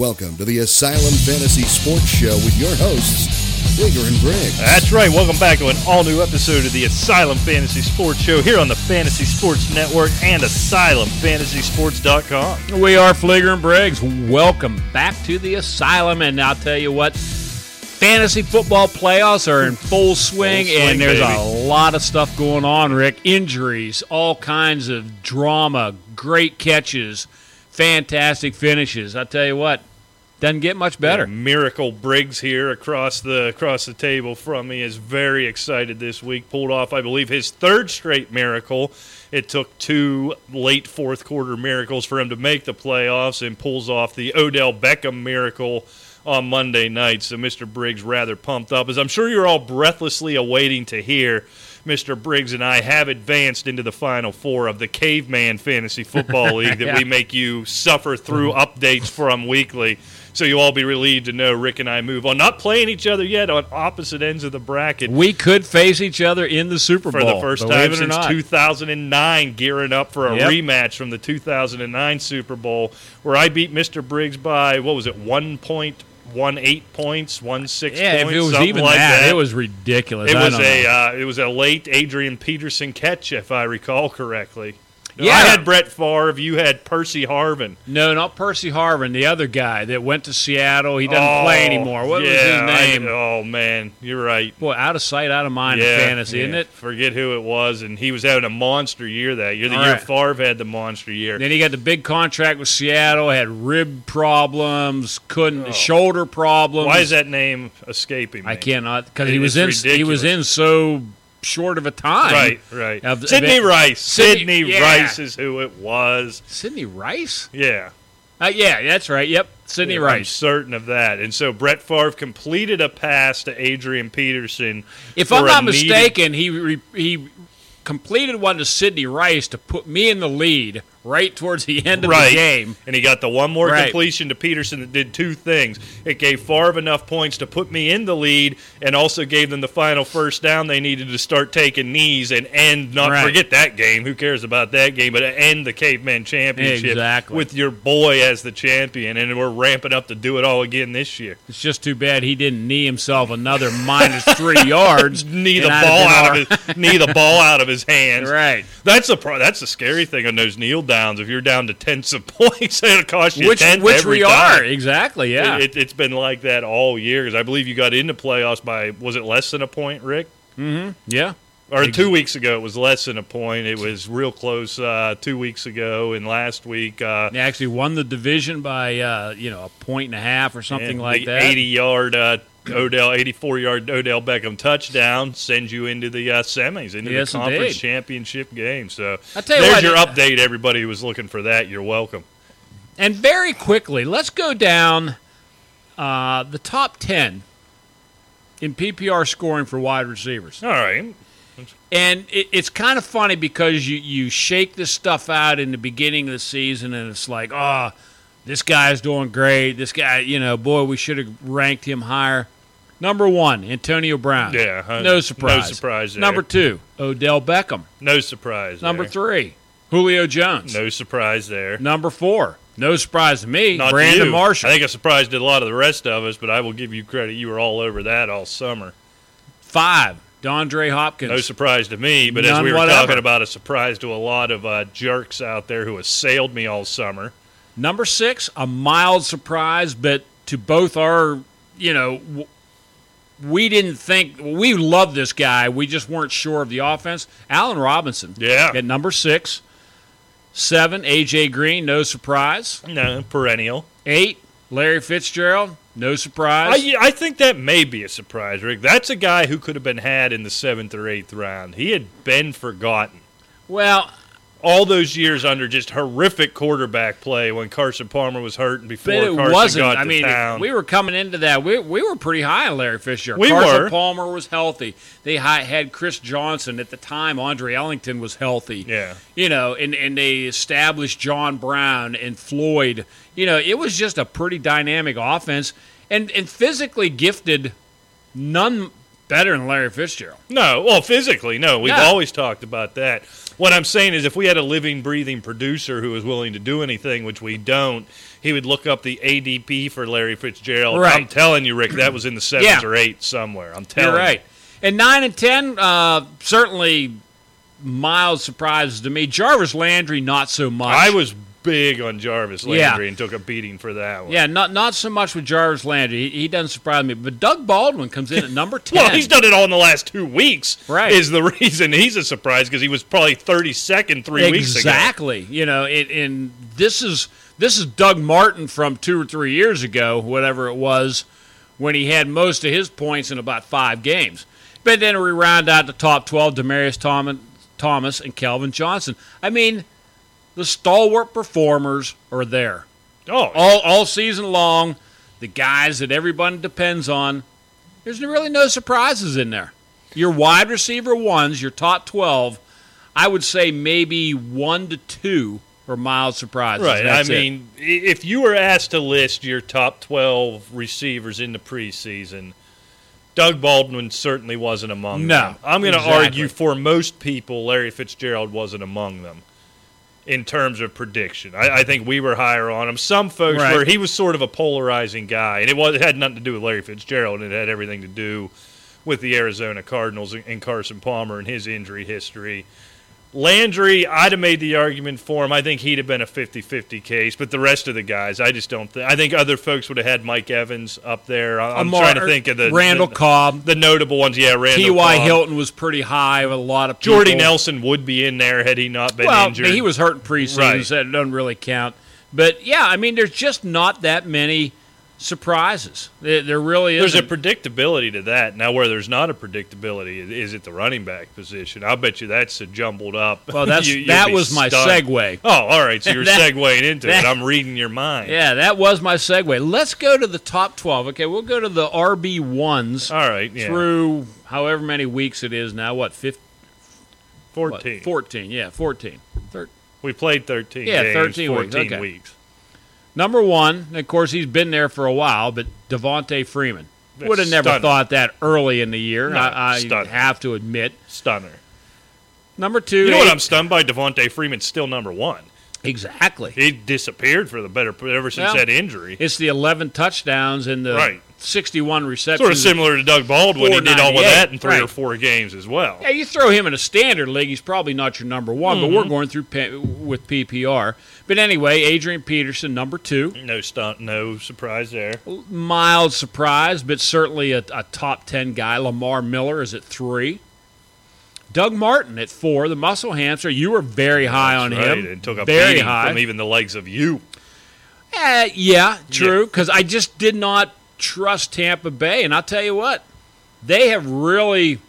Welcome to the Asylum Fantasy Sports Show with your hosts, Fleeger and Briggs. That's right. Welcome back to an all new episode of the Asylum Fantasy Sports Show here on the Fantasy Sports Network and AsylumFantasySports.com. We are Fleeger and Briggs. Welcome back to the Asylum. And I'll tell you what, fantasy football playoffs are in full swing, Full swing, and there's baby. a lot of stuff going on, Rick. Injuries, all kinds of drama, great catches, fantastic finishes. I tell you what, doesn't get much better. Miracle Briggs here across the across the table from me is very excited this week. Pulled off, I believe, his third straight miracle. It took two late fourth quarter miracles for him to make the playoffs, and pulls off the Odell Beckham miracle on Monday night. So Mr. Briggs rather pumped up, as I'm sure you're all breathlessly awaiting to hear. Mr. Briggs and I have advanced into the final four of the Caveman Fantasy Football League that we make you suffer through updates from weekly. So you'll all be relieved to know Rick and I move on. Not playing each other yet on opposite ends of the bracket We could face each other in the Super Bowl. for the first time since not. 2009, gearing up for a Yep. rematch from the 2009 Super Bowl, where I beat Mr. Briggs by what was it, 1.18 points, one six Yeah, points, if it was even like that, that. it was ridiculous. It was a uh, it was a late Adrian Peterson catch, if I recall correctly. Yeah. I had Brett Favre. You had Percy Harvin. No, not Percy Harvin, the other guy that went to Seattle. He doesn't play Oh, anymore. What yeah, was his I- name? oh man, you're right. Boy, out of sight, out of mind yeah, fantasy, yeah. isn't it? Forget who it was, and he was having a monster year that year. The All year right. Favre had the monster year. Then he got the big contract with Seattle, had rib problems, couldn't oh. shoulder problems. Oh. Why is that name escaping me? I cannot because he was in he was in so short of a time. Right, right. Of- Sidney of- Rice. Sidney- Sidney yeah. Rice is who it was. Sidney Rice? Yeah. Uh, yeah, that's right. Yep, Sidney I'm Rice. certain of that. And so Brett Favre completed a pass to Adrian Peterson. If I'm not needed- mistaken, he re, he completed one to Sidney Rice to put me in the lead right towards the end of right. the game. And he got the one more Right. completion to Peterson that did two things. It gave Favre enough points to put me in the lead and also gave them the final first down they needed to start taking knees and end, not Right. forget that game. Who cares about that game? But end the Caveman Championship Exactly. with your boy as the champion. And we're ramping up to do it all again this year. It's just too bad he didn't knee himself another minus three yards. Knee the ball out of his knee the ball out of his hands. Right. That's the that's the scary thing on those kneel downs. If you're down to tenths of points, it'll cost you Which tenth which every we time. are exactly. Yeah. It, has been like that all year because I believe you got into playoffs by was it less than a point, Rick? Mm-hmm. yeah. Or two weeks ago it was less than a point. It was real close uh, two weeks ago, and last week uh, They actually won the division by uh, you know a point and a half or something like that. 80 yard uh, Odell, 84 yard Odell Beckham touchdown sends you into the uh, semis, into Yes, the conference indeed. championship game. So you there's what, your update. Everybody who was looking for that, you're welcome. And very quickly, let's go down uh, the top ten in PPR scoring for wide receivers. All right. And it, it's kind of funny because you, you shake this stuff out in the beginning of the season, and it's like, oh, this guy's doing great. This guy, you know, boy, we should have ranked him higher. Number one, Antonio Brown. Yeah, no no surprise. surprise there. Number two, Odell Beckham. No surprise. Number there. three, Julio Jones. No surprise there. Number four, no surprise to me, Not Brandon you. Marshall. I think I surprised a lot of the rest of us, but I will give you credit. You were all over that all summer. Five, DeAndre Hopkins. No surprise to me, but as we were whatever. talking about, a surprise to a lot of uh, jerks out there who assailed me all summer. Number six, a mild surprise, but to both our, you know, we didn't think we loved this guy. We just weren't sure of the offense. Allen Robinson, Yeah. at number six. Seven, AJ Green, no surprise. No, perennial. Eight, Larry Fitzgerald, no surprise. I, I think that may be a surprise, Rick. That's a guy who could have been had in the seventh or eighth round. He had been forgotten. well, All those years under just horrific quarterback play when Carson Palmer was hurt and before but it Carson wasn't. got I to mean, town. we were coming into that. We, we were pretty high on Larry Fisher. We Carson were. Palmer was healthy. They had Chris Johnson at the time. Andre Ellington was healthy. yeah. you know, and, and they established John Brown and Floyd. You know, it was just a pretty dynamic offense and, and physically gifted. None better than Larry Fitzgerald. No, well, physically, no. We've always talked about that. What I'm saying is, if we had a living, breathing producer who was willing to do anything, which we don't, he would look up the ADP for Larry Fitzgerald. Right. I'm telling you, Rick, that was in the sevens Yeah. or eights somewhere. I'm telling You're right. And nine and ten, uh, certainly mild surprises to me. Jarvis Landry, not so much. I was big on Jarvis Yeah. Landry and took a beating for that one. Yeah, not not so much with Jarvis Landry. He, he doesn't surprise me. But Doug Baldwin comes in at number ten. Well, he's done it all in the last two weeks. Right. Is the reason he's a surprise because he was probably 32nd three weeks ago. exactly. You know, it, and this is this is Doug Martin from two or three years ago, whatever it was, when he had most of his points in about five games. But then we round out the top twelve: Demaryius Thomas, Thomas and Calvin Johnson. I mean, the stalwart performers are there Oh, all all season long. The guys that everybody depends on. There's really no surprises in there. Your wide receiver ones, your top twelve, I would say maybe one to two are mild surprises. Right. That's I mean, i if you were asked to list your top 12 receivers in the preseason, Doug Baldwin certainly wasn't among them. No, them. I'm going to exactly. argue for most people, Larry Fitzgerald wasn't among them in terms of prediction. I, I think we were higher on him. Some folks Right. were. He was sort of a polarizing guy, and it was it had nothing to do with Larry Fitzgerald. It had everything to do with the Arizona Cardinals and Carson Palmer and his injury history. Landry, I'd have made the argument for him. I think he'd have been a 50-50 case, but the rest of the guys, I just don't think. I think other folks would have had Mike Evans up there. I'm Amar- trying to think of the Randall the, Cobb, the notable ones. Yeah, Randall T.Y. Hilton was pretty high with a lot of people. Jordy Nelson would be in there had he not been well, injured. he was hurt in preseason, Right. so it doesn't really count. But yeah, I mean, there's just not that many surprises. There, really is. There's a predictability to that. Now, where there's not a predictability is- it the running back position. I'll bet you that's a jumbled up. well, that's You- that was my segue. Oh, all right. So you're That- segueing into that- it. I'm reading your mind. Yeah, that was my segue. Let's go to the top 12. Okay, we'll go to the RB ones All right. Yeah. through however many weeks it is now. What, 15? 14. 14, yeah, 14. Thir- We played 13 Yeah, games, 13 weeks, 14 okay. weeks. Number one, of course, he's been there for a while, but Devonta Freeman. That's Would have never stunning. thought that early in the year, No, I, I have to admit. Stunner. Number two, You know what I'm stunned by? Devonta Freeman's still number one. Exactly. He disappeared for the better ever since Well, that injury. It's the 11 touchdowns and the Right. 61 receptions. Sort of similar to Doug Baldwin. He did all of that in three or four games as well. Yeah, you throw him in a standard league, he's probably not your number one, but Mm-hmm. we're going through P- with PPR. But anyway, Adrian Peterson, number two. No stunt, no surprise there. Mild surprise, but certainly a, a top 10 guy. Lamar Miller is at three. Doug Martin at four, the muscle hamster. You were very high on right, him. and took a very high. from even the legs of you. Eh, yeah, true. Because I just did not trust Tampa Bay, and I'll tell you what, they have really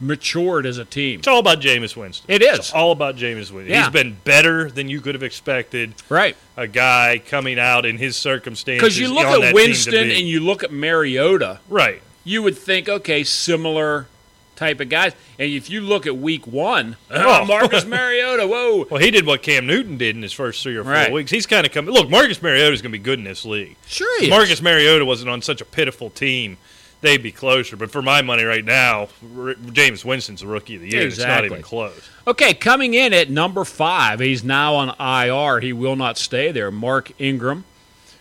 matured as a team. It's all about Jameis Winston. It is. It's all about Jameis Winston. Yeah. He's been better than you could have expected. Right. A guy coming out in his circumstances. Because you look at Winston and you look at Mariota, right. you would think, okay, similar type of guys. And if you look at week one, Oh. Marcus Mariota, whoa. Well, he did what Cam Newton did in his first three or four Right. weeks. He's kind of coming. Look, Marcus Mariota is going to be good in this league. Sure he. Marcus Mariota wasn't on such a pitiful team. They'd be closer. But for my money right now, R- Jameis Winston's the rookie of the year. It's not Exactly. even close. Okay, coming in at number five, he's now on IR. He will not stay there. Mark Ingram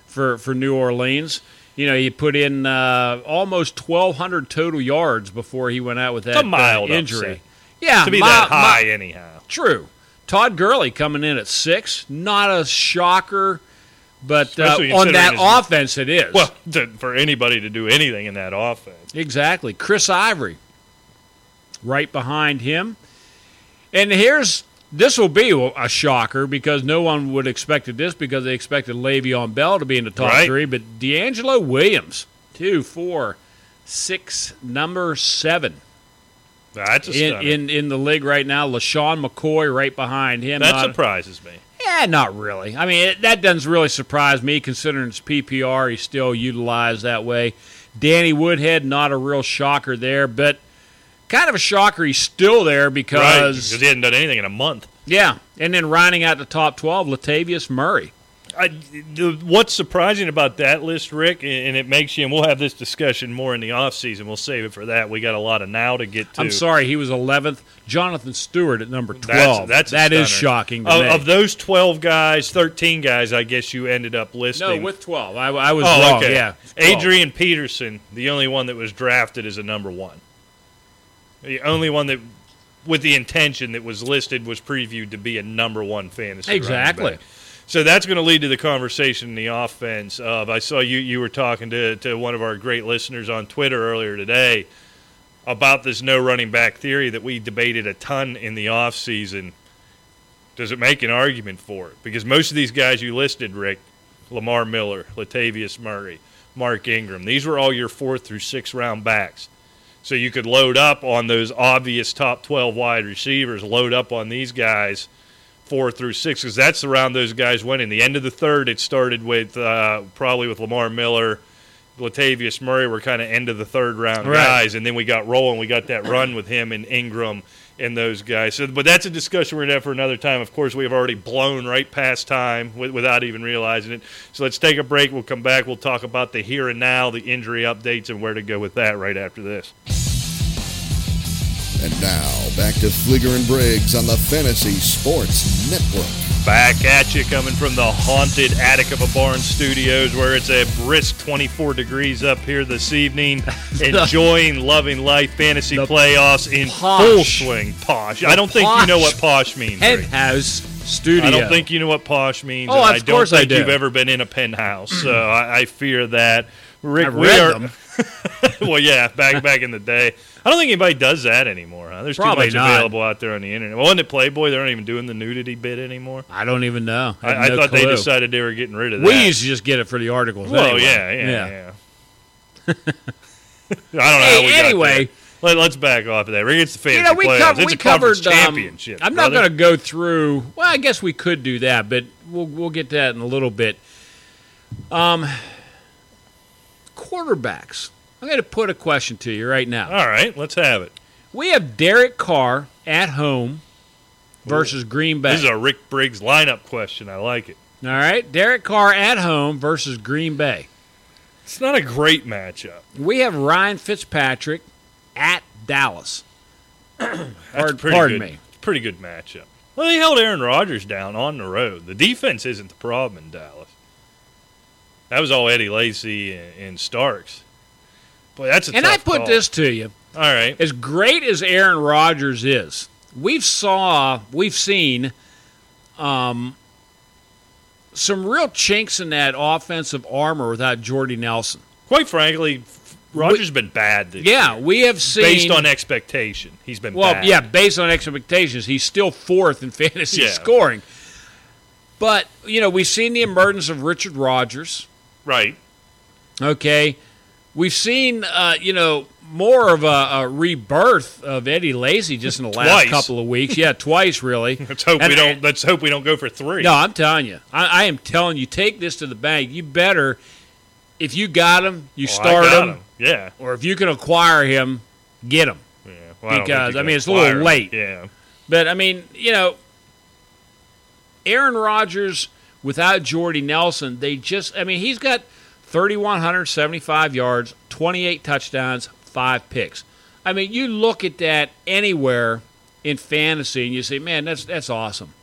for, for New Orleans. You know, he put in uh, almost 1,200 total yards before he went out with that mild uh, injury. upset. Yeah, To be that high, anyhow. True. Todd Gurley coming in at six. Not a shocker, but uh, on that his- offense, it is. Well, to, for anybody to do anything in that offense. exactly. Chris Ivory right behind him. And here's this will be a shocker because no one would expected this because they expected Le'Veon Bell to be in the top Right. three, but DeAngelo Williams, two, four, six, number seven That's a in, in in the league right now. LeSean McCoy right behind him. that Not- surprises me. Yeah, not really. I mean, it, that doesn't really surprise me considering it's PPR. He's still utilized that way. Danny Woodhead, not a real shocker there, but kind of a shocker he's still there because, Because he hadn't done anything in a month. yeah. And then rounding out the top 12, Latavius Murray. I, the, what's surprising about that list, Rick, and it makes you, and we'll have this discussion more in the offseason. We'll save it for that. We got a lot of now to get to. I'm sorry, he was 11th. Jonathan Stewart at number 12. That's, that's that is shocking to of, me. Of those 12 guys, 13 guys, I guess you ended up listing. no, with 12. I, I was oh, wrong. okay. Yeah. 12. Adrian Peterson, the only one that was drafted as a number one. The only one that, with the intention that was listed, was previewed to be a number one fantasy. Exactly. So that's going to lead to the conversation in the offense. Of I saw you you were talking to to one of our great listeners on Twitter earlier today about this no running back theory that we debated a ton in the offseason. Does it make an argument for it? Because most of these guys you listed, Rick, Lamar Miller, Latavius Murray, Mark Ingram, these were all your fourth through six round backs. So you could load up on those obvious top 12 wide receivers, load up on these guys four through six, because that's around those guys went in. The end of the third, it started with uh, probably with Lamar Miller, Latavius Murray were kind of end of the third round Right. guys, and then we got rolling. We got that run with him and Ingram and those guys. So, but that's a discussion we're gonna have for another time. Of course, we have already blown right past time wi- without even realizing it. So let's take a break. We'll come back. We'll talk about the here and now, the injury updates, and where to go with that right after this. And now, back to Fleeger and Briggs on the Fantasy Sports Network. Back at you, coming from the haunted attic of a barn studios, where it's a brisk 24 degrees up here this evening. enjoying, loving life, fantasy The playoffs in posh. full swing. Posh. I don't think you know what posh means. Penthouse Studio. I don't think you know what posh means. Oh, and of I don't course I think do. you've ever been in a penthouse, so I, I fear that. Rick, we are. them. well, yeah, back back in the day. I don't think anybody does that anymore. Huh? There's Probably too much not. available out there on the internet. Well, wasn't it Playboy? They're not even doing the nudity bit anymore. I don't even know. I, I, I no thought they decided they were getting rid of that. We used to just get it for the articles. well, anyway. yeah, yeah, yeah. I don't know Hey, how we got anyway. there. Let, let's back off of that. It's the fantasy you know, we, playoffs. covered. it's we a covered. Um, championship. I'm not going to go through. Well, I guess we could do that, but we'll we'll get to that in a little bit. Um, quarterbacks. I'm going to put a question to you right now. All right, let's have it. We have Derek Carr at home versus Green Bay. This is a Rick Briggs lineup question. I like it. All right, Derek Carr at home versus Green Bay. It's not a great matchup. We have Ryan Fitzpatrick at Dallas. That's Pardon- pardon good, me. Pretty good matchup. Well, they held Aaron Rodgers down on the road. The defense isn't the problem in Dallas. That was all Eddie Lacy and, and Starks. Boy, that's a And I put call. this to you: All right. as great as Aaron Rodgers is, we've saw we've seen um, some real chinks in that offensive armor without Jordy Nelson. Quite frankly, Rodgers has been bad this Yeah, year. we have seen Based on expectation, he's been well, bad. yeah, based on expectations, he's still fourth in fantasy Yeah. scoring. But you know, we've seen the emergence of Richard Rodgers. Right. Okay, we've seen uh, you know more of a, a rebirth of Eddie Lacy just in the last couple of weeks. Yeah, twice really. Let's hope And- we don't. Let's hope we don't go for three. No, I'm telling you, I, I am telling you, take this to the bank. You better, if you got him, you I start him, him. Yeah. or if you can acquire him, get him. yeah. Well, I Because, you I mean, it's a little him. late. Yeah. But I mean, you know, Aaron Rodgers without Jordy Nelson, they just I mean, he's got 3175 yards, 28 touchdowns, 5 picks. I mean, you look at that anywhere in fantasy and you say, "Man, that's that's awesome."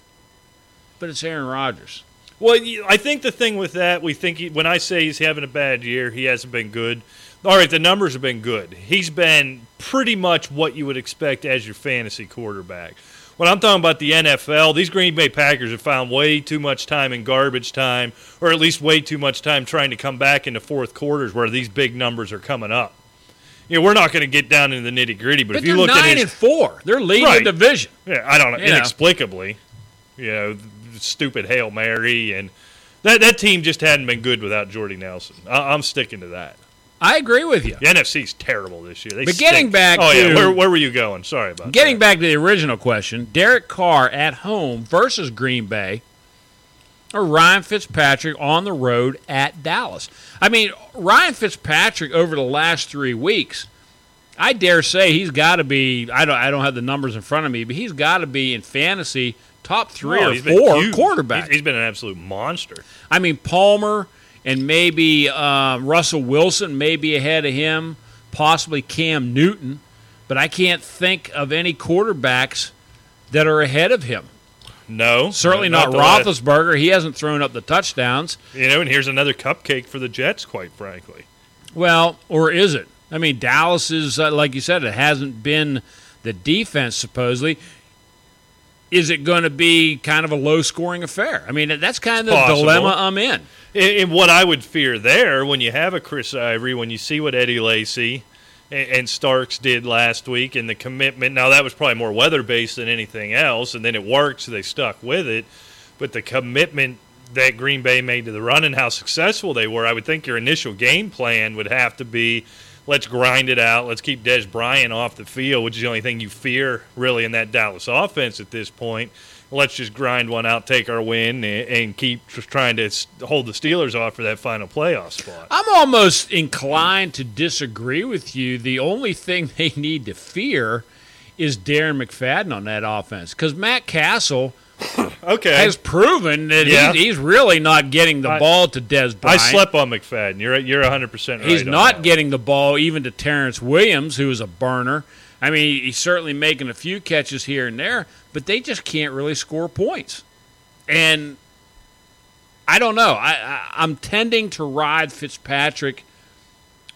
But it's Aaron Rodgers. Well, I think the thing with that, we think he, when I say he's having a bad year, he hasn't been good. All right, the numbers have been good. He's been pretty much what you would expect as your fantasy quarterback. When I'm talking about the NFL, these Green Bay Packers have found way too much time in garbage time, or at least way too much time trying to come back into fourth quarters where these big numbers are coming up. You know, we're not going to get down into the nitty gritty, but, But, if you look at his and four. They're leading Right. the division. yeah, I don't know. You know. Inexplicably, you know, stupid hail mary and that that team just hadn't been good without Jordy Nelson. I, I'm sticking to that. I agree with you. The NFC's terrible this year. They But getting stink. back oh yeah, to- where, where were you going? Sorry about Getting that. back to the original question, Derek Carr at home versus Green Bay, or Ryan Fitzpatrick on the road at Dallas. I mean, Ryan Fitzpatrick over the last three weeks, I dare say he's got to be. I don't. I don't have the numbers in front of me, but he's got to be in fantasy top three or four quarterback. He's- he's been an absolute monster. I mean, Palmer and maybe uh, Russell Wilson may be ahead of him, possibly Cam Newton, but I can't think of any quarterbacks that are ahead of him. No, Certainly not, last- Roethlisberger. He hasn't thrown up the touchdowns. You know, and here's another cupcake for the Jets. Quite frankly, Well, or is it? I mean, Dallas is, uh, like you said, it hasn't been the defense, supposedly. Is it going to be kind of a low scoring affair? I mean, that's kind of the dilemma I'm in. And, what I would fear there, when you have a Chris Ivory, when you see what Eddie Lacy and, and Starks did last week, and the commitment. Now that was probably more weather based than anything else, and then it worked, so they stuck with it. But the commitment that Green Bay made to the run and how successful they were, I would think your initial game plan would have to be let's grind it out. Let's keep Dez Bryant off the field, which is the only thing you fear really in that Dallas offense at this point. Let's just grind one out, take our win, and, and keep trying to hold the Steelers off for that final playoff spot. I'm almost inclined to disagree with you. The only thing they need to fear is Darren McFadden on that offense because Matt Cassel Okay. has proven that Yeah. he's, he's really not getting the I- ball to Dez I slept on McFadden. You're you're 100 percent right. He's not getting the ball even to Terrance Williams, who is a burner. I mean, he's certainly making a few catches here and there, but they just can't really score points. And I don't know. I, I I'm tending to ride Fitzpatrick,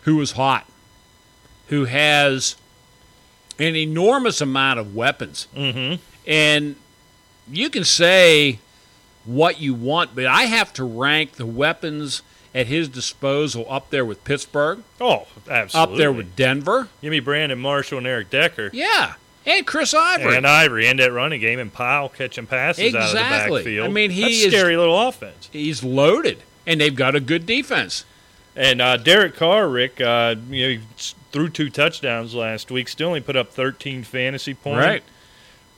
who is hot, who has an enormous amount of weapons, Mhm. and you can say what you want, but I have to rank the weapons at his disposal up there with Pittsburgh, Oh, absolutely. up there with Denver. Give me Brandon Marshall and Eric Decker. Yeah. And Chris Ivory. And Ivory and that running game and Powell catching passes out of the backfield. I mean, he That's is- a scary little offense. He's loaded, and they've got a good defense. And uh, Derek Carr, Rick, uh, you know, he threw two touchdowns last week. Still only put up 13 fantasy points. Right.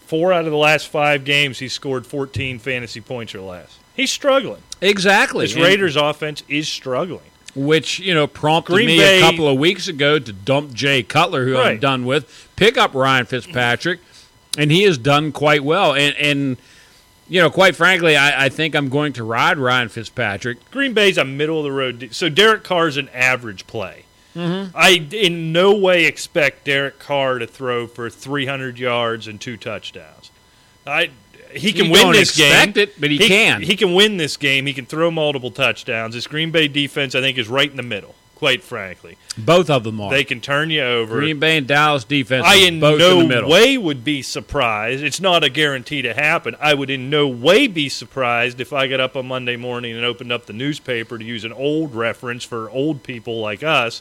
Four out of the last five games, he scored 14 fantasy points or less. He's struggling. Exactly. This And- Raiders offense is struggling. which you know prompted Green me Bay- a couple of weeks ago to dump Jay Cutler, who I'm done with, pick up Ryan Fitzpatrick, and he has done quite well. And and you know, quite frankly, I, I think I'm going to ride Ryan Fitzpatrick. Green Bay's a middle of the road. So Derek Carr's an average play. Mm-hmm. I in no way expect Derek Carr to throw for 300 yards and two touchdowns. I he can You win don't this expect game. it, but he can. He can win this game. He can throw multiple touchdowns. This Green Bay defense, I think, is right in the middle. Quite frankly, Both of them are. they can turn you over. Green Bay and Dallas defense. I are in both no in the middle. way would be surprised. It's not a guarantee to happen. I would in no way be surprised if I got up on Monday morning and opened up the newspaper to use an old reference for old people like us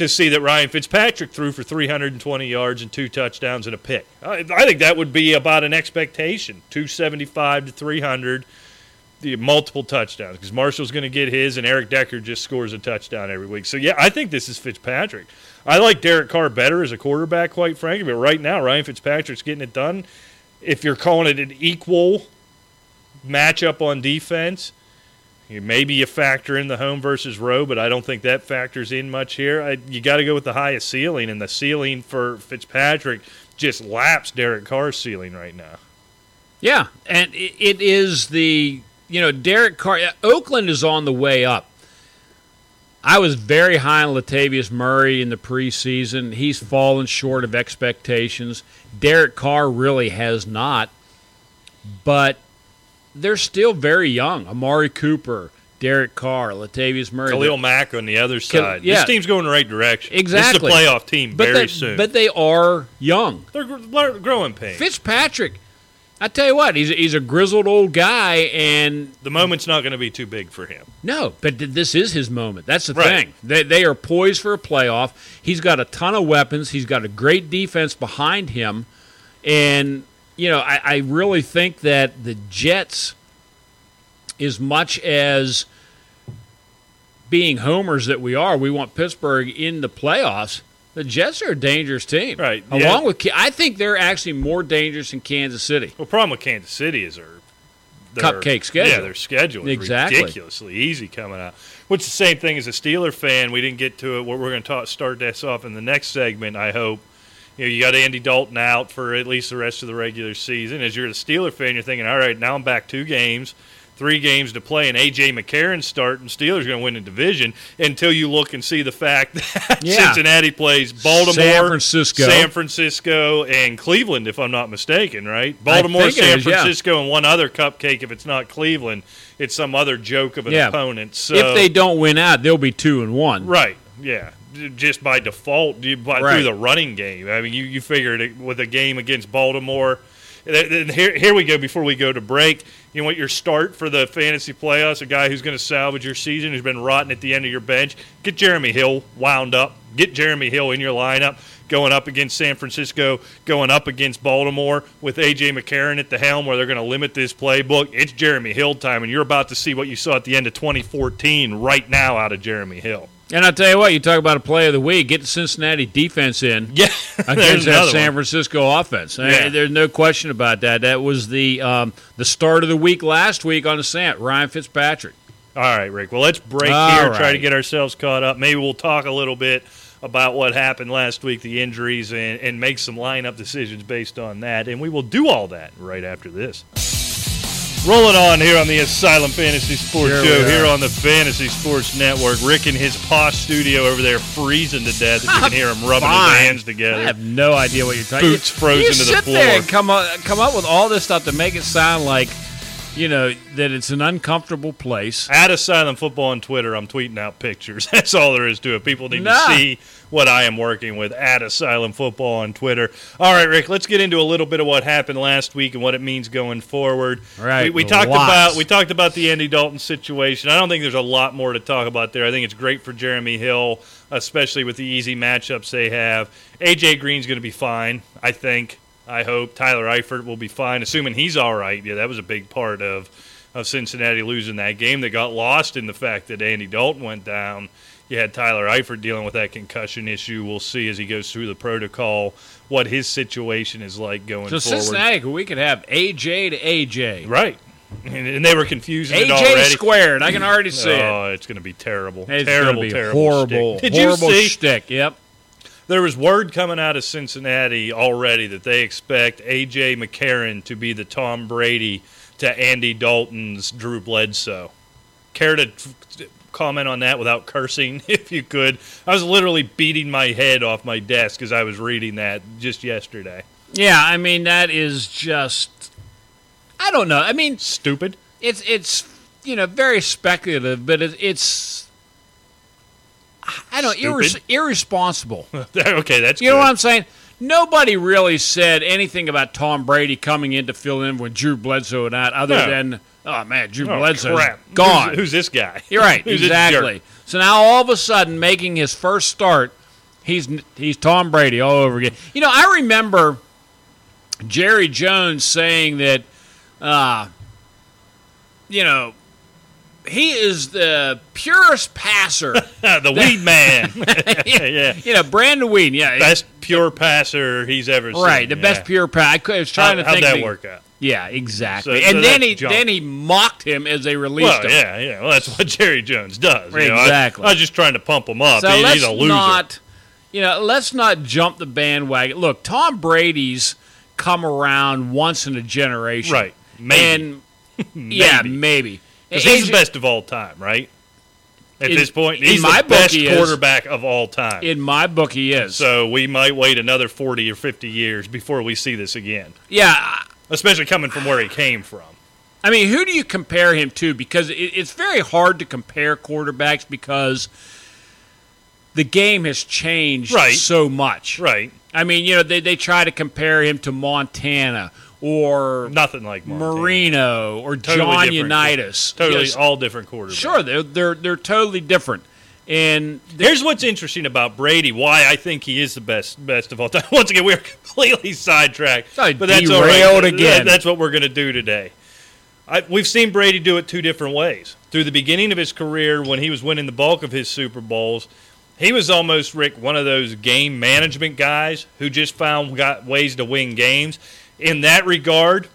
to see that Ryan Fitzpatrick threw for 320 yards and two touchdowns and a pick. I, I think that would be about an expectation 275 to 300, the multiple touchdowns because Marshall's going to get his and Eric Decker just scores a touchdown every week. So, yeah, I think this is Fitzpatrick. I like Derek Carr better as a quarterback, quite frankly, but right now, Ryan Fitzpatrick's getting it done. If you're calling it an equal matchup on defense, maybe you factor in the home versus road, but I don't think that factors in much here. I, you got to go with the highest ceiling, and the ceiling for Fitzpatrick just laps Derek Carr's ceiling right now. Yeah, and it is the you know Derek Carr. Oakland is on the way up. I was very high on Latavius Murray in the preseason. He's fallen short of expectations. Derek Carr really has not, but they're still very young. Amari Cooper, Derek Carr, Latavius Murray. Khalil Mack on the other side. yeah. This team's going the right direction. Exactly. This is a playoff team but very they, soon. But they are young. They're growing pains. Fitzpatrick, I tell you what, he's a, he's a grizzled old guy, and the moment's not going to be too big for him. No, but th- this is his moment. That's the Right. thing. They, they are poised for a playoff. He's got a ton of weapons. He's got a great defense behind him. And, you know, I, I really think that the Jets, as much as being homers that we are, we want Pittsburgh in the playoffs. The Jets are a dangerous team. Right, Along yeah. with, I think they're actually more dangerous than Kansas City. Well, problem with Kansas City is their, their Cupcake schedule. Yeah, their schedule is Exactly. ridiculously easy coming out. Which is the same thing as a Steeler fan. We didn't get to it. We're, we're going to talk, start this off in the next segment. I hope You know, you got Andy Dalton out for at least the rest of the regular season. As you're a Steeler fan, you're thinking, all right, now I'm back two games three games to play, and AJ McCarron starting, Steelers going to win the division until you look and see the fact that Yeah. Cincinnati plays Baltimore, San Francisco. San Francisco, and Cleveland, if I'm not mistaken, right? Baltimore, San is, yeah. Francisco, and one other cupcake. If it's not Cleveland, it's some other joke of an Yeah. opponent. So if they don't win out, they'll be two and one. Right. Yeah. Just by default, you- by, Right. through the running game. I mean, you, you figured it with a game against Baltimore. Here, here we go. Before we go to break, you want your start for the fantasy playoffs? A guy who's going to salvage your season, who's been rotting at the end of your bench. Get Jeremy Hill wound up. Get Jeremy Hill in your lineup, going up against San Francisco, going up against Baltimore with AJ McCarron at the helm, where they're going to limit this playbook. It's Jeremy Hill time, and you're about to see what you saw at the end of 2014 right now out of Jeremy Hill. And I'll tell you what, you talk about a play of the week, get the Cincinnati defense in Yeah, against that San one. Francisco offense. Yeah. There's no question about that. That was the um, the start of the week last week on the Sant, Ryan Fitzpatrick. All right, Rick. Well, let's break All here, try to get ourselves caught up. Maybe we'll talk a little bit about what happened last week, the injuries, and, and make some lineup decisions based on that. And we will do all that right after this. Rolling on here on the Asylum Fantasy Sports Here Show, here on the Fantasy Sports Network. Rick in his posh studio over there freezing to death. If you can hear him rubbing his hands together. I have no idea what you're talking. about. Boots frozen you to the sit floor. there and come up, come up with all this stuff to make it sound like, you know, that it's an uncomfortable place. At Asylum Football on Twitter, I'm tweeting out pictures. That's all there is to it. People need Nah. to see what I am working with at Asylum Football on Twitter. All right, Rick, let's get into a little bit of what happened last week and what it means going forward. Right, We, we talked about we talked about the Andy Dalton situation. I don't think there's a lot more to talk about there. I think it's great for Jeremy Hill, especially with the easy matchups they have. AJ Green's going to be fine, I think. I hope Tyler Eifert will be fine, assuming he's all right. Yeah, that was a big part of of Cincinnati losing that game. They got lost in the fact that Andy Dalton went down. You had Tyler Eifert dealing with that concussion issue. We'll see as he goes through the protocol what his situation is like going So forward. Cincinnati, we could have AJ to AJ. Right. And, and they were confusing it AJ already. squared. I can already see it. Oh, it's going to be terrible. It's terrible, be terrible. horrible. Shtick. Did horrible you see? shtick. Yep. There was word coming out of Cincinnati already that they expect AJ McCarron to be the Tom Brady to Andy Dalton's Drew Bledsoe. Care to comment on that without cursing, if you could? I was literally beating my head off my desk as I was reading that just yesterday. Yeah, I mean that is just. I don't know. I mean, Stupid. it's it's you know very speculative, but it, it's. I don't irres- irresponsible. okay, that's You know what I'm saying? Nobody really said anything about Tom Brady coming in to fill in when Drew Bledsoe and that, other No. than oh man, Drew Oh, Bledsoe's crap. gone. Who's, who's this guy? You're right, exactly. So now all of a sudden, making his first start, he's he's Tom Brady all over again. You know, I remember Jerry Jones saying that, uh, you know, he is the purest passer. the weed man. yeah. You know, Brandon Weeden, yeah, Best pure passer he's ever seen. right, the best pure pass. I was trying How, to how'd think. that the- work out? Yeah, exactly. So- and so then he junk. then he mocked him as they released Well, him. yeah, yeah. Well, that's what Jerry Jones does. you know. Exactly. I, was just trying to pump him up. So He- let's he's a loser. not, you know, let's not jump the bandwagon. Look, Tom Brady's come around once in a generation, right. Maybe. And yeah, Maybe. Maybe. 'Cause he's the best of all time, right? At In- this point, in he's my the best he is. quarterback of all time. In my book, he is. so we might wait another 40 or 50 years before we see this again, yeah, especially coming from where he came from. I mean, who do you compare him to? Because it, it's very hard to compare quarterbacks because the game has changed Right. so much. Right. I mean, you know, they, they try to compare him to Montana or Nothing like Montana. Marino or Totally John. Unitas. Totally Yes, all different quarterbacks. Sure, they're they're they're totally different. And Here's what's interesting about Brady. Why I think he is the best best of all time. Once again, we're completely sidetracked, I but that's derailed right. again. That's what we're going to do today. I, we've seen Brady do it two different ways. Through the beginning of his career, when he was winning the bulk of his Super Bowls, he was almost Rick one of those game management guys who just found got ways to win games. In that regard,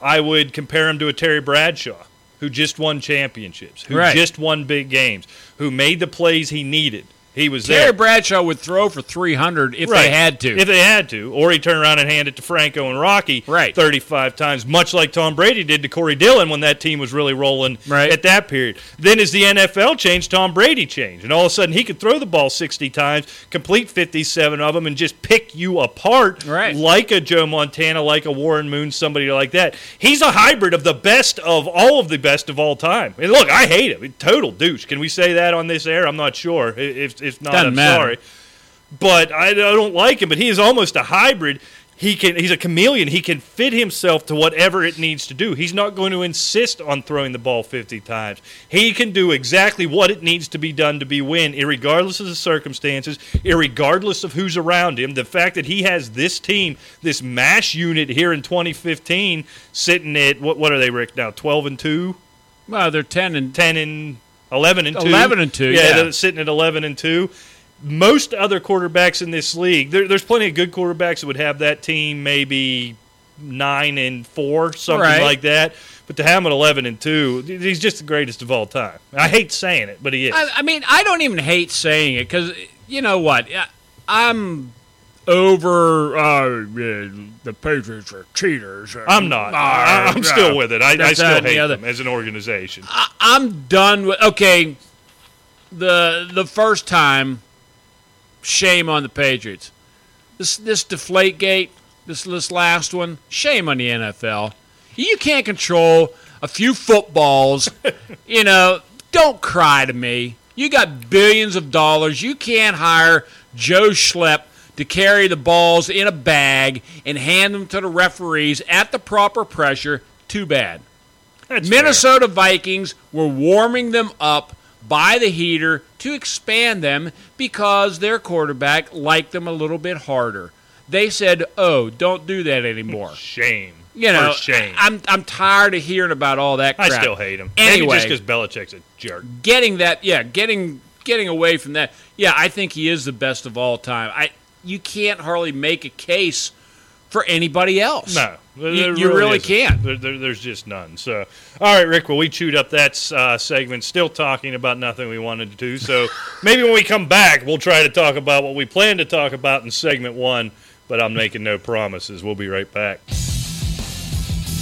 I would compare him to a Terry Bradshaw, who just won championships, who Right. just won big games, who made the plays he needed He was Terry there. Bradshaw would throw for 300 if Right. they had to. If they had to. Or he'd turn around and hand it to Franco and Rocky Right. 35 times, much like Tom Brady did to Corey Dillon when that team was really rolling Right. at that period. Then as the NFL changed, Tom Brady changed. And all of a sudden he could throw the ball 60 times, complete 57 of them, and just pick you apart Right. like a Joe Montana, like a Warren Moon, somebody like that. He's a hybrid of the best of all of the best of all time. And look, I hate him. Total douche. Can we say that on this air? I'm not sure. If, if not, Doesn't I'm matter. sorry but I, I don't like him. But he is almost a hybrid. He can. He's a chameleon. He can fit himself to whatever it needs to do. He's not going to insist on throwing the ball 50 times. He can do exactly what it needs to be done to be win, regardless of the circumstances, regardless of who's around him. The fact that he has this team, this mash unit here in 2015, sitting at what? What are they, Rick? Now 12 and two. well, they're 10 and 10 and 11 and 2. 11 and 2, yeah. they're sitting at 11 and 2. Most other quarterbacks in this league, there, there's plenty of good quarterbacks that would have that team maybe 9 and 4, something Right. like that. But to have him at 11 and 2, he's just the greatest of all time. I hate saying it, but he is. I, I mean, I don't even hate saying it because you know what? I'm over uh, the Patriots are cheaters. I'm not. Uh, I, I'm uh, still with it. I, I still and the hate other. them as an organization. I, I'm done with. Okay, the the first time, shame on the Patriots. This this deflate gate, this this last one, shame on the NFL. You can't control a few footballs. you know, don't cry to me. You got billions of dollars. You can't hire Joe Schlepp to carry the balls in a bag and hand them to the referees at the proper pressure. Too bad. That's fair. Minnesota Vikings were warming them up by the heater to expand them because their quarterback liked them a little bit harder. They said, "Oh, don't do that anymore." Shame. You know, For shame. I'm I'm tired of hearing about all that I still hate him. Anyway. Maybe just because Belichick's a jerk. Getting that, yeah, getting getting away from that. Yeah, I think he is the best of all time. I you can't hardly make a case for anybody else. No, there- You- there you really isn't. can't. There, there- there's just none. So, all right, Rick. Well, we chewed up that uh, segment, still talking about nothing we wanted to do. So maybe when we come back, we'll try to talk about what we plan to talk about in segment one. But I'm making no promises. We'll be right back.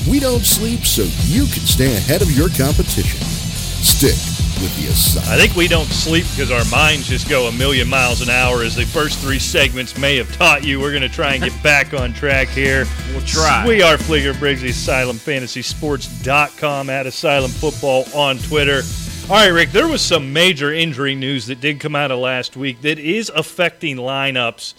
We don't sleep so you can stay ahead of your competition. Stick with the aside. I think we don't sleep because our minds just go a million miles an hour, as the first three segments may have taught you. We're going to try and get back on track here. We'll try. We are Fleeger Briggs, AsylumFantasySports.com, at Asylum Football on Twitter. All right, Rick, there was some major injury news that did come out of last week that is affecting lineups.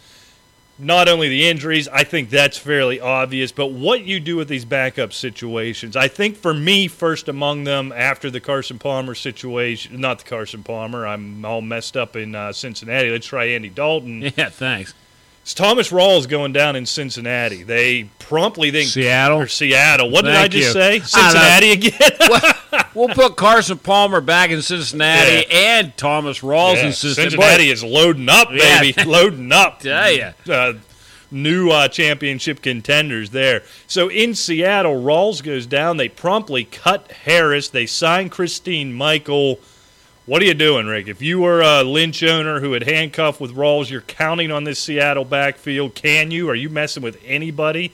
Not only the injuries, I think that's fairly obvious, but what you do with these backup situations. I think for me, first among them, after the Carson Palmer situation, not the Carson Palmer, I'm all messed up in uh, Cincinnati. Let's try Andy Dalton. Yeah, thanks. It's Thomas Rawls going down in Cincinnati. They promptly think Seattle? or Seattle. What did I just you. say? I don't know. Cincinnati again. We'll put Carson Palmer back in Cincinnati and Thomas Rawls Yeah, in Cincinnati. Cincinnati is loading up, Yeah. baby, loading up. Tell ya. Uh, new uh, championship contenders there. So in Seattle, Rawls goes down. They promptly cut Harris. They sign Christine Michael. What are you doing, Rick? If you were a Lynch owner who had handcuffed with Rawls, you're counting on this Seattle backfield. Can you? Are you messing with anybody?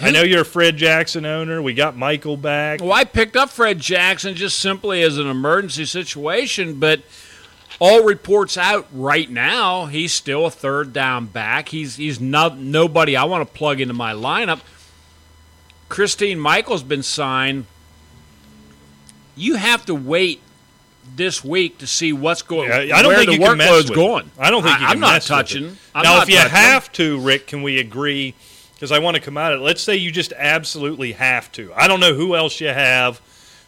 I know you're a Fred Jackson owner. We got Michael back. Well, I picked up Fred Jackson just simply as an emergency situation, but all reports out right now, he's still a third down back. He's he's not nobody I want to plug into my lineup. Christine Michael's been signed. You have to wait this week to see what's going. I I don't think the you can mess workload's going. It. I don't think you I, can am not touching. it. I'm now, not if you touching. have to, Rick, can we agree? Because I want to come out of it. Let's say you just absolutely have to. I don't know who else you have,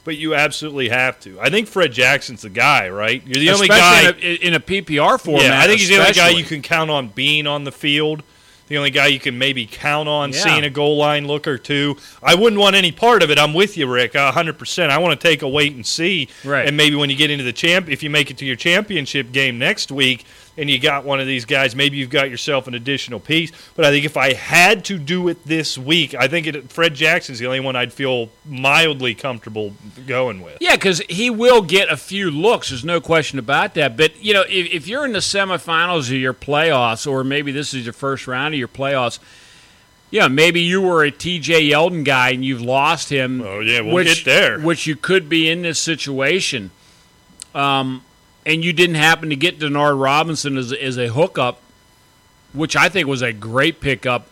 but you absolutely have to. I think Fred Jackson's the guy, right? You're the only guy. In a, in a PPR format. yeah, I think he's the only guy you can count on being on the field. The only guy you can maybe count on Yeah. seeing a goal line look or two. I wouldn't want any part of it. I'm with you, Rick, hundred percent. I want to take a wait and see, Right. And maybe when you get into the champ, if you make it to your championship game next week, and you got one of these guys, maybe you've got yourself an additional piece. But I think if I had to do it this week, I think it, Fred Jackson's the only one I'd feel mildly comfortable going with. Yeah, because he will get a few looks. There's no question about that. But you know, if, if you're in the semifinals of your playoffs, or maybe this is your first round of your playoffs, yeah, maybe you were a TJ Yeldon guy and you've lost him. Oh yeah, we'll which, get there. Which you could be in this situation. Um, and you didn't happen to get Denard Robinson as, as a hookup, which I think was a great pickup.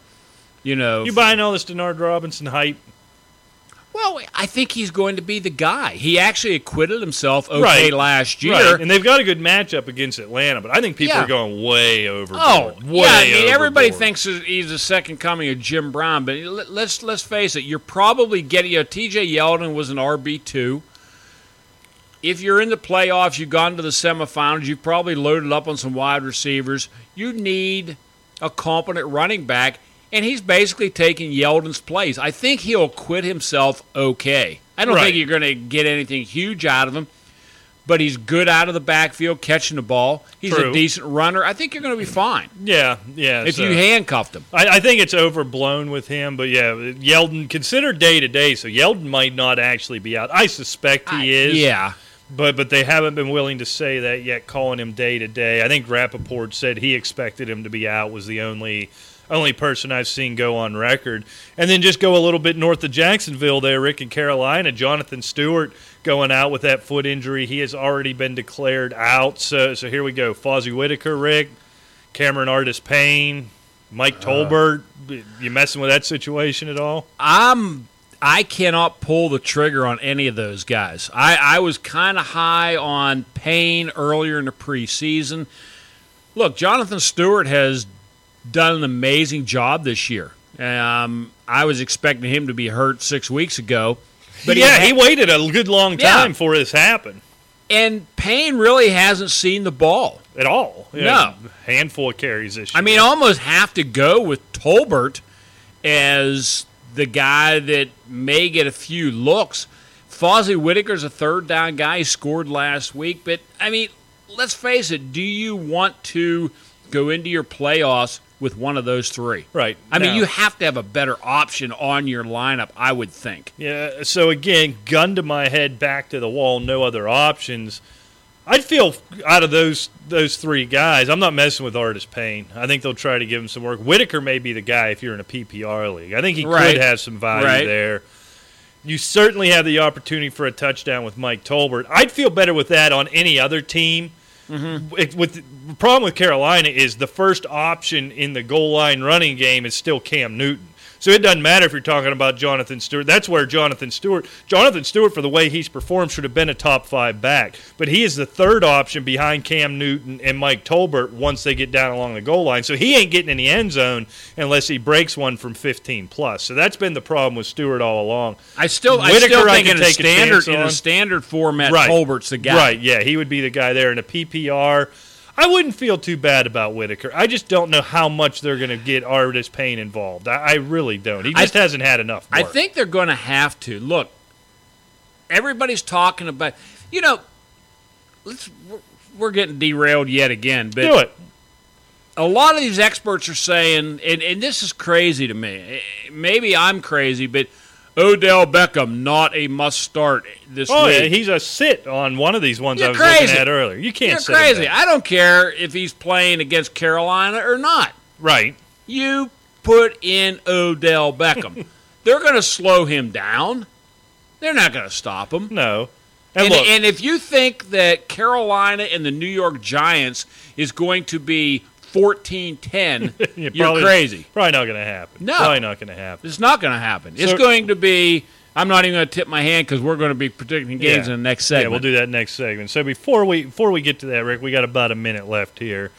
You know, You buying all this Denard Robinson hype? well, I think he's going to be the guy. He actually acquitted himself okay Right. last year. Right, and they've got a good matchup against Atlanta, but I think people Yeah. are going way over. Oh, way yeah. I mean, everybody thinks he's the second coming of Jim Brown, but let- let's let's face it. You're probably getting. You know, T.J. Yeldon was an RB two. If you're in the playoffs, you've gone to the semifinals. You've probably loaded up on some wide receivers. You need a competent running back, and he's basically taking Yeldon's place. I think he'll quit himself okay. I don't Right. think you're going to get anything huge out of him, but he's good out of the backfield catching the ball. He's True. a decent runner. I think you're going to be fine Yeah, yeah. if so- you handcuffed him. I, I think it's overblown with him, but yeah, Yeldon considered day to day, so Yeldon might not actually be out. I suspect he is. Yeah. But but they haven't been willing to say that yet, calling him day to day. I think Rappaport said he expected him to be out. Was the only only person I've seen go on record. And then just go a little bit north of Jacksonville there, Rick in Carolina. Jonathan Stewart going out with that foot injury. He has already been declared out. So so here we go. Fozzie Whitaker, Rick, Cameron Artis Payne, Mike uh, Tolbert. You messing with that situation at all? I'm I cannot pull the trigger on any of those guys. I, I was kind of high on Payne earlier in the preseason. Look, Jonathan Stewart has done an amazing job this year. Um, I was expecting him to be hurt six weeks ago, but yeah, he, he waited a good long Yeah. time for this happen. and Payne really hasn't seen the ball. at all. No. handful of carries this year. I mean, I almost have to go with Tolbert as the guy that may get a few looks. Fozzie Whitaker's a third down guy. He scored last week. But, I mean, let's face it. Do you want to go into your playoffs with one of those three? right. I mean, you have to have a better option on your lineup, I would think. Yeah. So again, gun to my head, back to the wall. No other options. I'd feel out of those those three guys. I'm not messing with Artis Payne. I think they'll try to give him some work. Whitaker may be the guy if you're in a PPR league. I think he Right. could have some value Right. there. You certainly have the opportunity for a touchdown with Mike Tolbert. I'd feel better with that on any other team. Mm-hmm. It- with the problem with Carolina is the first option in the goal line running game is still Cam Newton. So it doesn't matter if you're talking about Jonathan Stewart. That's where Jonathan Stewart, Jonathan Stewart, for the way he's performed, should have been a top five back. But he is the third option behind Cam Newton and Mike Tolbert once they get down along the goal line. So he ain't getting in the end zone unless he breaks one from 15 plus. So that's been the problem with Stewart all along. I still, I still think could in a a standard chance in a standard format, Right. Tolbert's the guy. Right, yeah, he would be the guy there in a PPR. I wouldn't feel too bad about Whitaker. I just don't know how much they're going to get Artis Payne involved. I, I really don't. He just th- hasn't had enough. I think they're going to have to. Look, everybody's talking about, you know, let's we're, we're getting derailed yet again, but do it. a lot of these experts are saying, and, and this is crazy to me. Maybe I'm crazy, but Odell Beckham not a must start this Oh week. yeah, he's a sit on one of these ones You're I was crazy. looking at earlier. You can't You're sit crazy. I don't care if he's playing against Carolina or not. Right. You put in Odell Beckham. They're going to slow him down. They're not going to stop him. No. And, And, look, and if you think that Carolina and the New York Giants is going to be 14-10, you're, you're probably, crazy. Probably not going to happen. No. Probably not going to happen. It's not going to happen. It's going to be. I'm not even going to tip my hand because we're going to be predicting games Yeah. in the next segment. Yeah, we'll do that next segment. So before we before we get to that, Rick, we got about a minute left here.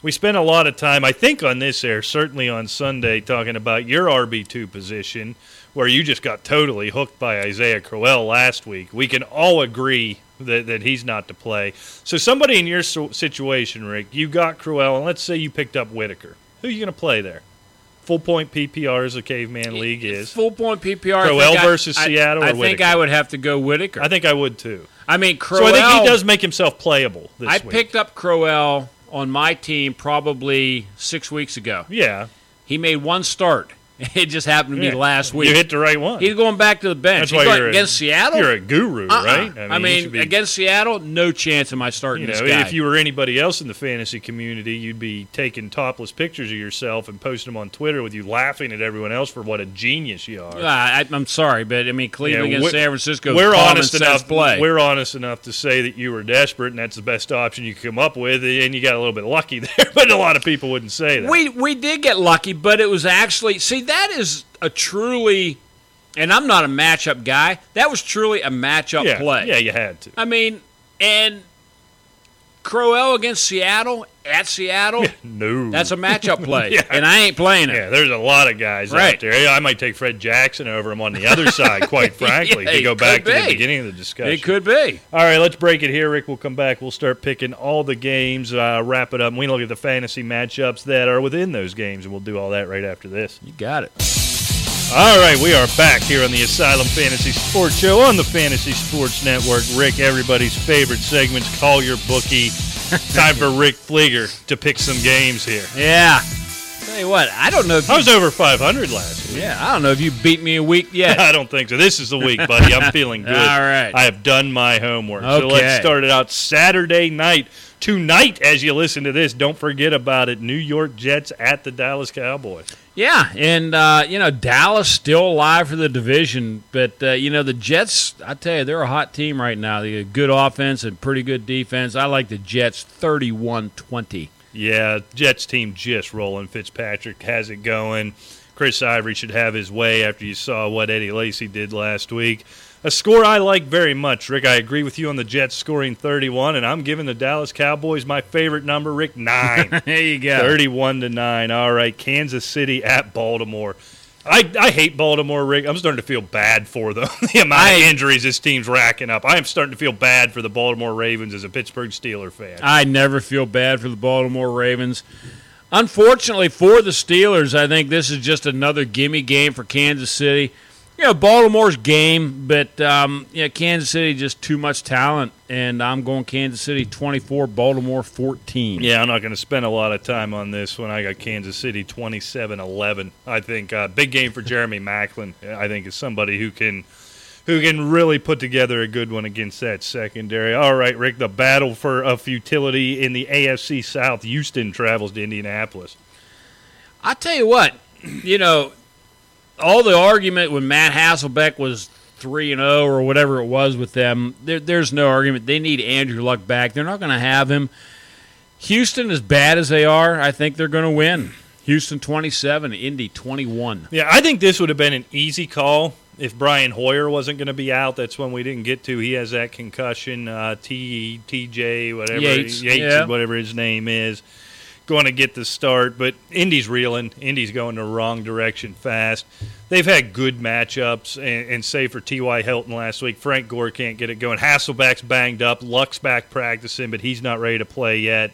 We spent a lot of time, I think, on this air, certainly on Sunday, talking about your RB two position, where you just got totally hooked by Isaiah Crowell last week. We can all agree that, that he's not to play. So somebody in your situation, Rick, you got Crowell, and let's say you picked up Whitaker. Who are you going to play there? Full point PPR as a caveman league is. full point PPR. I Crowell versus I- Seattle or I think? I would have to go Whitaker. I think I would too. I mean, Crowell. So I think he does make himself playable this I week. picked up Crowell on my team probably six weeks ago. Yeah. He made one start. It just happened to be Yeah. last week. You hit the right one. He's going back to the bench. That's He's why going you're a- against Seattle. You're a guru, Uh-uh. right? I you mean, be- against Seattle, no chance am I starting you know, this guy. if you were anybody else in the fantasy community, you'd be taking topless pictures of yourself and posting them on Twitter with you laughing at everyone else for what a genius you are. Uh, I, I'm sorry, but I mean Cleveland Yeah, against San Francisco. we're honest enough. Play. We're honest enough to say that you were desperate, and that's the best option you could come up with, and you got a little bit lucky there. But a lot of people wouldn't say that. We we did get lucky, but it was actually see that is a truly, and I'm not a matchup guy. That was truly a matchup yeah, play. yeah, you had to. I mean, and Crowell against Seattle at Seattle. No, That's a matchup play, Yeah. and I ain't playing it. Yeah, there's a lot of guys Right. out there. I might take Fred Jackson over him on the other side, quite frankly, Yeah, to go back could to the beginning of the discussion. It could be. All right, let's break it here, Rick. We'll come back. We'll start picking all the games, uh, wrap it up, and we look at the fantasy matchups that are within those games, and we'll do all that right after this. You got it. All right, we are back here on the Asylum Fantasy Sports Show on the Fantasy Sports Network. Rick, everybody's favorite segments, Call Your Bookie. Time for Rick Fleeger to pick some games here. Yeah. Tell you what, I don't know if I you, was over 500 last week. yeah, I don't know if you beat me a week yet. I don't think so. This is the week, buddy. I'm feeling good. All right. I have done my homework. Okay. So let's start it out Saturday night. Tonight, as you listen to this, don't forget about it. New York Jets at the Dallas Cowboys. Yeah, and uh, you know Dallas still alive for the division, but uh, you know the Jets. I tell you, they're a hot team right now. They got good offense and pretty good defense. I like the Jets 31-20. Yeah, Jets team just rolling. Fitzpatrick has it going. Chris Ivory should have his way after you saw what Eddie Lacy did last week. A score I like very much, Rick. I agree with you on the Jets scoring 31, and I'm giving the Dallas Cowboys my favorite number, Rick, nine. There you go. 31 to 9. All right, Kansas City at Baltimore. I, I hate Baltimore, Rick. I'm starting to feel bad for them. the amount I- of injuries this team's racking up. I am starting to feel bad for the Baltimore Ravens as a Pittsburgh Steeler fan. I never feel bad for the Baltimore Ravens. Unfortunately for the Steelers, I think this is just another gimme game for Kansas City. You know, Baltimore's game, but um, you know, Kansas City just too much talent, and I'm going Kansas City 24, Baltimore 14. Yeah, I'm not going to spend a lot of time on this one. I got Kansas City 27-11. I think uh, big game for Jeremy Maclin. I think is somebody who can who can really put together a good one against that secondary. All right, Rick, the battle for a futility in the AFC South. Houston travels to Indianapolis. I tell you what, you know, all the argument when Matt Hasselbeck was three and zero or whatever it was with them, there, there's no argument. They need Andrew Luck back. They're not going to have him. Houston, as bad as they are, I think they're going to win. Houston 27, Indy 21. Yeah, I think this would have been an easy call if Brian Hoyer wasn't going to be out. That's when we didn't get to. He has that concussion. Uh, T TJ whatever Yates, Yates yeah. whatever his name is, going to get the start. But Indy's reeling. Indy's going the wrong direction fast. They've had good matchups, and, and say for T.Y. Hilton last week, Frank Gore can't get it going. Hasselbeck's banged up. Luck's back practicing, but he's not ready to play yet.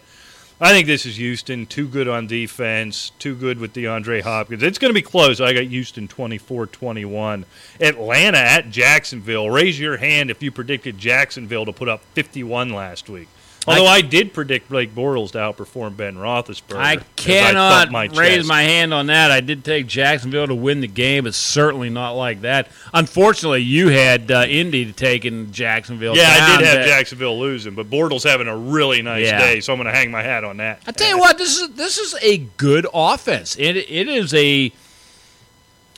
I think this is Houston. Too good on defense. Too good with DeAndre Hopkins. It's going to be close. I got Houston 24 21. Atlanta at Jacksonville. Raise your hand if you predicted Jacksonville to put up 51 last week. Although I, did predict Blake Bortles to outperform Ben Roethlisberger. I cannot thumped my raise chest. my hand on that. I did take Jacksonville to win the game. but certainly not like that. Unfortunately, you had uh, Indy taking Jacksonville. Yeah, I did have Jacksonville losing, but Bortles having a really nice Yeah. day, so I'm going to hang my hat on that. I tell you what, this is this is a good offense. It it is a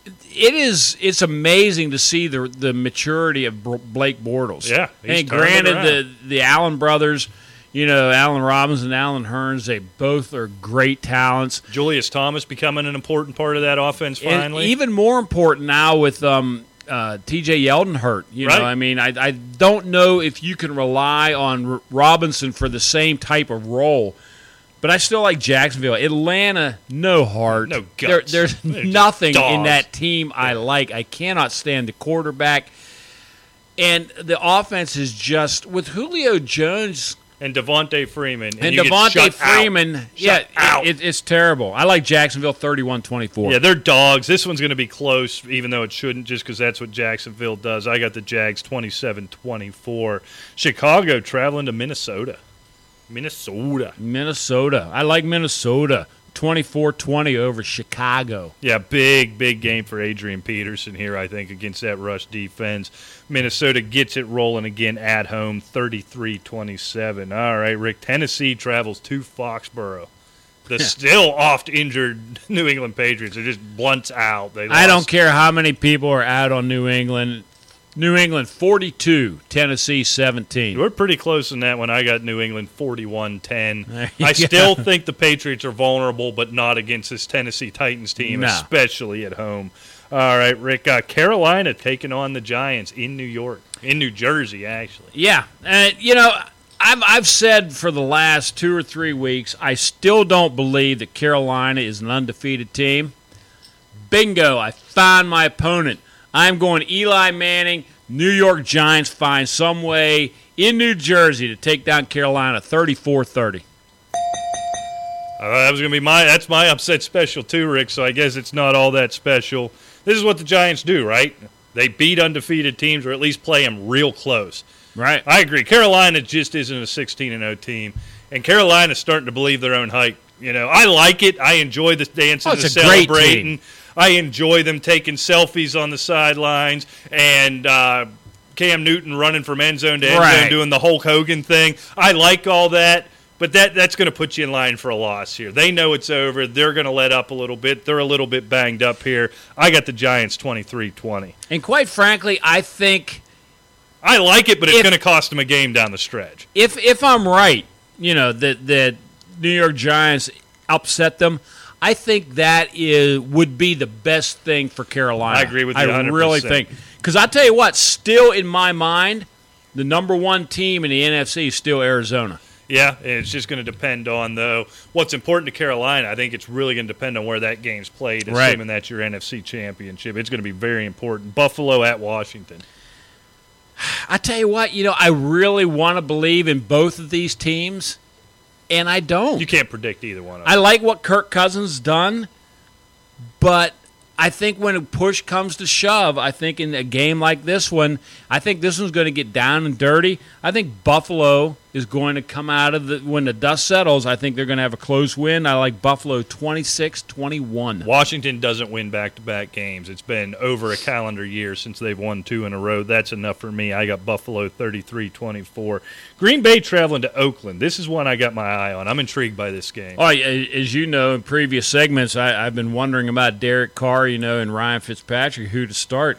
it is it's amazing to see the the maturity of Blake Bortles. Yeah, he's and granted the the Allen brothers, you know, Allen Robbins and Allen Hurns, they both are great talents. Julius Thomas becoming an important part of that offense And finally. even more important now with um, uh, T.J. Yeldon hurt. You Right. know, I mean, I, I don't know if you can rely on R- Robinson for the same type of role. But I still like Jacksonville. Atlanta, no heart. No There- there's They're nothing in that team I like. I cannot stand the quarterback. And the offense is just with Julio Jones and Devonta Freeman. and, get Devonta shut out. Freeman. Yeah, it, it's terrible. I like Jacksonville 31-24. Yeah, they're dogs. This one's going to be close, even though it shouldn't, just because that's what Jacksonville does. I got the Jags 27 24. Chicago traveling to Minnesota. Minnesota. Minnesota. I like Minnesota. 24-20 over Chicago. Yeah, big, big game for Adrian Peterson here, I think, against that rush defense. Minnesota gets it rolling again at home, 33 27. All right, Rick. Tennessee travels to Foxborough. The still oft injured New England Patriots are just blunts out. They I don't care how many people are out on New England. New England 42, Tennessee 17. We're pretty close in that one. I got New England 41 10. I still think the Patriots are vulnerable, but not against this Tennessee Titans team, No. especially at home. All right, Rick. Uh, Carolina taking on the Giants in New York, in New Jersey, actually. Yeah, and you know, I've I've said for the last two or three weeks, I still don't believe that Carolina is an undefeated team. Bingo! I find my opponent. I'm going Eli Manning. New York Giants find some way in New Jersey to take down Carolina 34-30. Uh, that was gonna be my. That's my upset special too, Rick. So I guess it's not all that special. This is what the Giants do, right? They beat undefeated teams, or at least play them real close. Right. I agree. Carolina just isn't a 16 and 0 team, and Carolina's starting to believe their own hype. You know, I like it. I enjoy the dancing, Oh, the it's a great celebrating. I enjoy them taking selfies on the sidelines and uh, Cam Newton running from end zone to end zone, doing the Hulk Hogan thing. I like all that. But that that's going to put you in line for a loss here. They know it's over. They're going to let up a little bit. They're a little bit banged up here. I got the Giants 23-20. And quite frankly, I think I like it, but it's going to cost them a game down the stretch. if if I'm right, you know that that New York Giants upset them. I think that is would be the best thing for Carolina. I agree with you I 100%. really think because I tell you what, still in my mind, the number one team in the NFC is still Arizona. Yeah, it's just going to depend on though what's important to Carolina. I think it's really going to depend on where that game's played, Right. assuming that's your NFC championship. It's going to be very important. Buffalo at Washington. I tell you what, you know, I really want to believe in both of these teams, and I don't. You can't predict either one of I like what Kirk Cousins done, but I think when a push comes to shove, I think in a game like this one, I think this one's going to get down and dirty. I think Buffalo is going to come out of the when the dust settles. I think they're going to have a close win. I like Buffalo 26-21. Washington doesn't win back-to-back games. It's been over a calendar year since they've won two in a row. That's enough for me. I got Buffalo 33-24. Green Bay traveling to Oakland. This is one I got my eye on. I'm intrigued by this game. Oh, as you know, in previous segments, I, I've been wondering about Derek Carr, you know, and Ryan Fitzpatrick, who to start.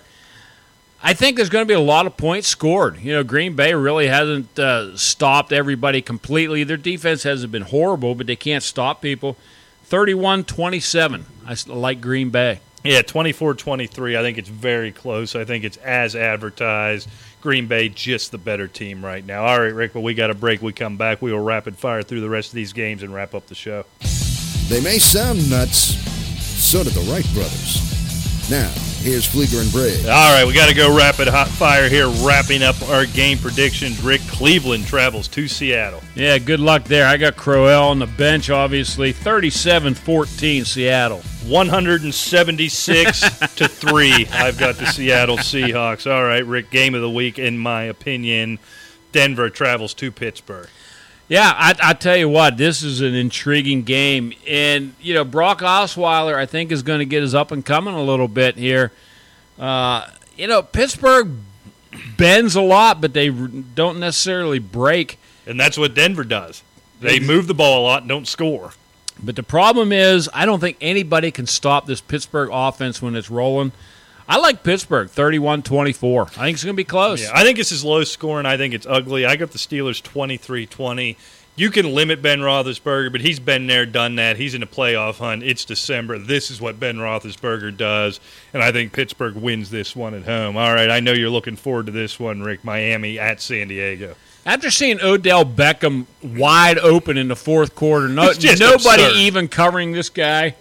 I think there's going to be a lot of points scored. You know, Green Bay really hasn't uh, stopped everybody completely. Their defense hasn't been horrible, but they can't stop people. 31 27. I s- like Green Bay. Yeah, 24-23. I think it's very close. I think it's as advertised. Green Bay just the better team right now. All right, Rick, well, we got a break. We come back. We will rapid fire through the rest of these games and wrap up the show. They may sound nuts, so do the Wright brothers. Now, here's Fleeger and Briggs. All right, we got to go rapid hot fire here, wrapping up our game predictions. Rick, Cleveland travels to Seattle. Yeah, good luck there. I got Crowell on the bench, obviously. 37 14 Seattle. 176 to 3. I've got the Seattle Seahawks. All right, Rick, game of the week, in my opinion. Denver travels to Pittsburgh. Yeah, I, I tell you what, this is an intriguing game, and you know Brock Osweiler, I think, is going to get his up and coming a little bit here. Uh, you know, Pittsburgh bends a lot, but they don't necessarily break. And that's what Denver does. They move the ball a lot and don't score. But the problem is, I don't think anybody can stop this Pittsburgh offense when it's rolling. I like Pittsburgh 31 24. I think it's going to be close. Yeah, I think this is low scoring. I think it's ugly. I got the Steelers 23-20. You can limit Ben Roethlisberger, but he's been there, done that. He's in a playoff hunt. It's December. This is what Ben Roethlisberger does, and I think Pittsburgh wins this one at home. All right, I know you're looking forward to this one, Rick. Miami at San Diego. After seeing Odell Beckham wide open in the fourth quarter, no, nobody absurd. even covering this guy.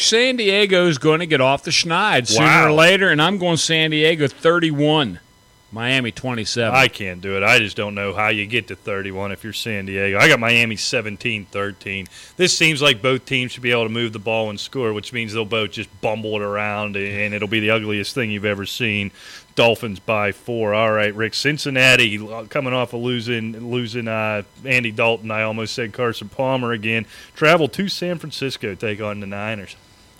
San Diego is going to get off the schneid sooner Wow. or later, and I'm going San Diego 31. Miami 27. I can't do it. I just don't know how you get to 31 if you're San Diego. I got Miami 17 13. This seems like both teams should be able to move the ball and score, which means they'll both just bumble it around, and it'll be the ugliest thing you've ever seen. Dolphins by four. All right, Rick. Cincinnati coming off of losing losing uh, Andy Dalton. I almost said Carson Palmer again. Travel to San Francisco, take on the Niners.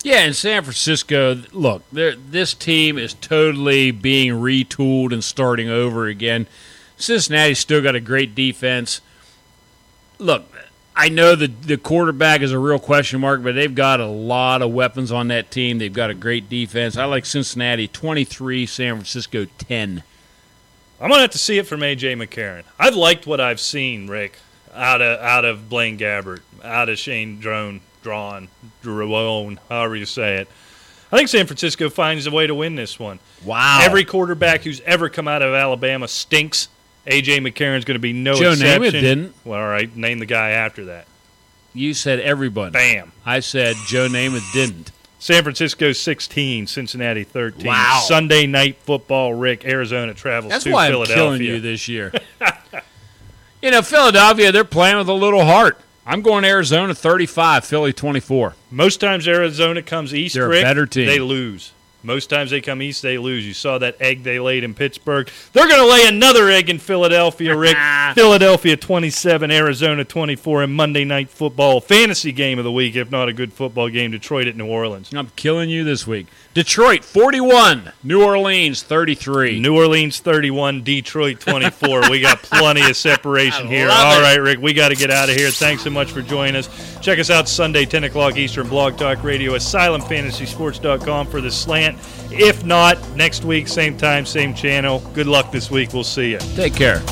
Yeah, in San Francisco, look, this team is totally being retooled and starting over again. Cincinnati's still got a great defense. Look, I know the the quarterback is a real question mark, but they've got a lot of weapons on that team. They've got a great defense. I like Cincinnati 23, San Francisco 10. I'm gonna have to see it from AJ McCarron. I've liked what I've seen, Rick, out of out of Blaine Gabbert, out of Shane Drone drawn, Drone, however you say it. I think San Francisco finds a way to win this one. Wow. Every quarterback who's ever come out of Alabama stinks. AJ McCarron's going to be no Joe exception. Namath didn't. Well, all right, name the guy after that. You said everybody. Bam. I said Joe Namath didn't. San Francisco 16, Cincinnati 13. Wow. Sunday night football, Rick. Arizona travels That's to why Philadelphia. I'm killing you this year. you know, Philadelphia, they're playing with a little heart. I'm going Arizona 35, Philly 24. Most times Arizona comes east, They're a better team. they lose. Most times they come east, they lose. You saw that egg they laid in Pittsburgh. They're going to lay another egg in Philadelphia, Rick. Philadelphia 27, Arizona 24, and Monday Night Football fantasy game of the week, if not a good football game. Detroit at New Orleans. I'm killing you this week. Detroit 41, New Orleans 33. New Orleans 31, Detroit 24. we got plenty of separation I here. love All it. right, Rick, we got to get out of here. Thanks so much for joining us. Check us out Sunday, 10 o'clock Eastern, Blog Talk Radio, AsylumFantasySports.com for the slant. If not, next week, same time, same channel. Good luck this week. We'll see you. Take care.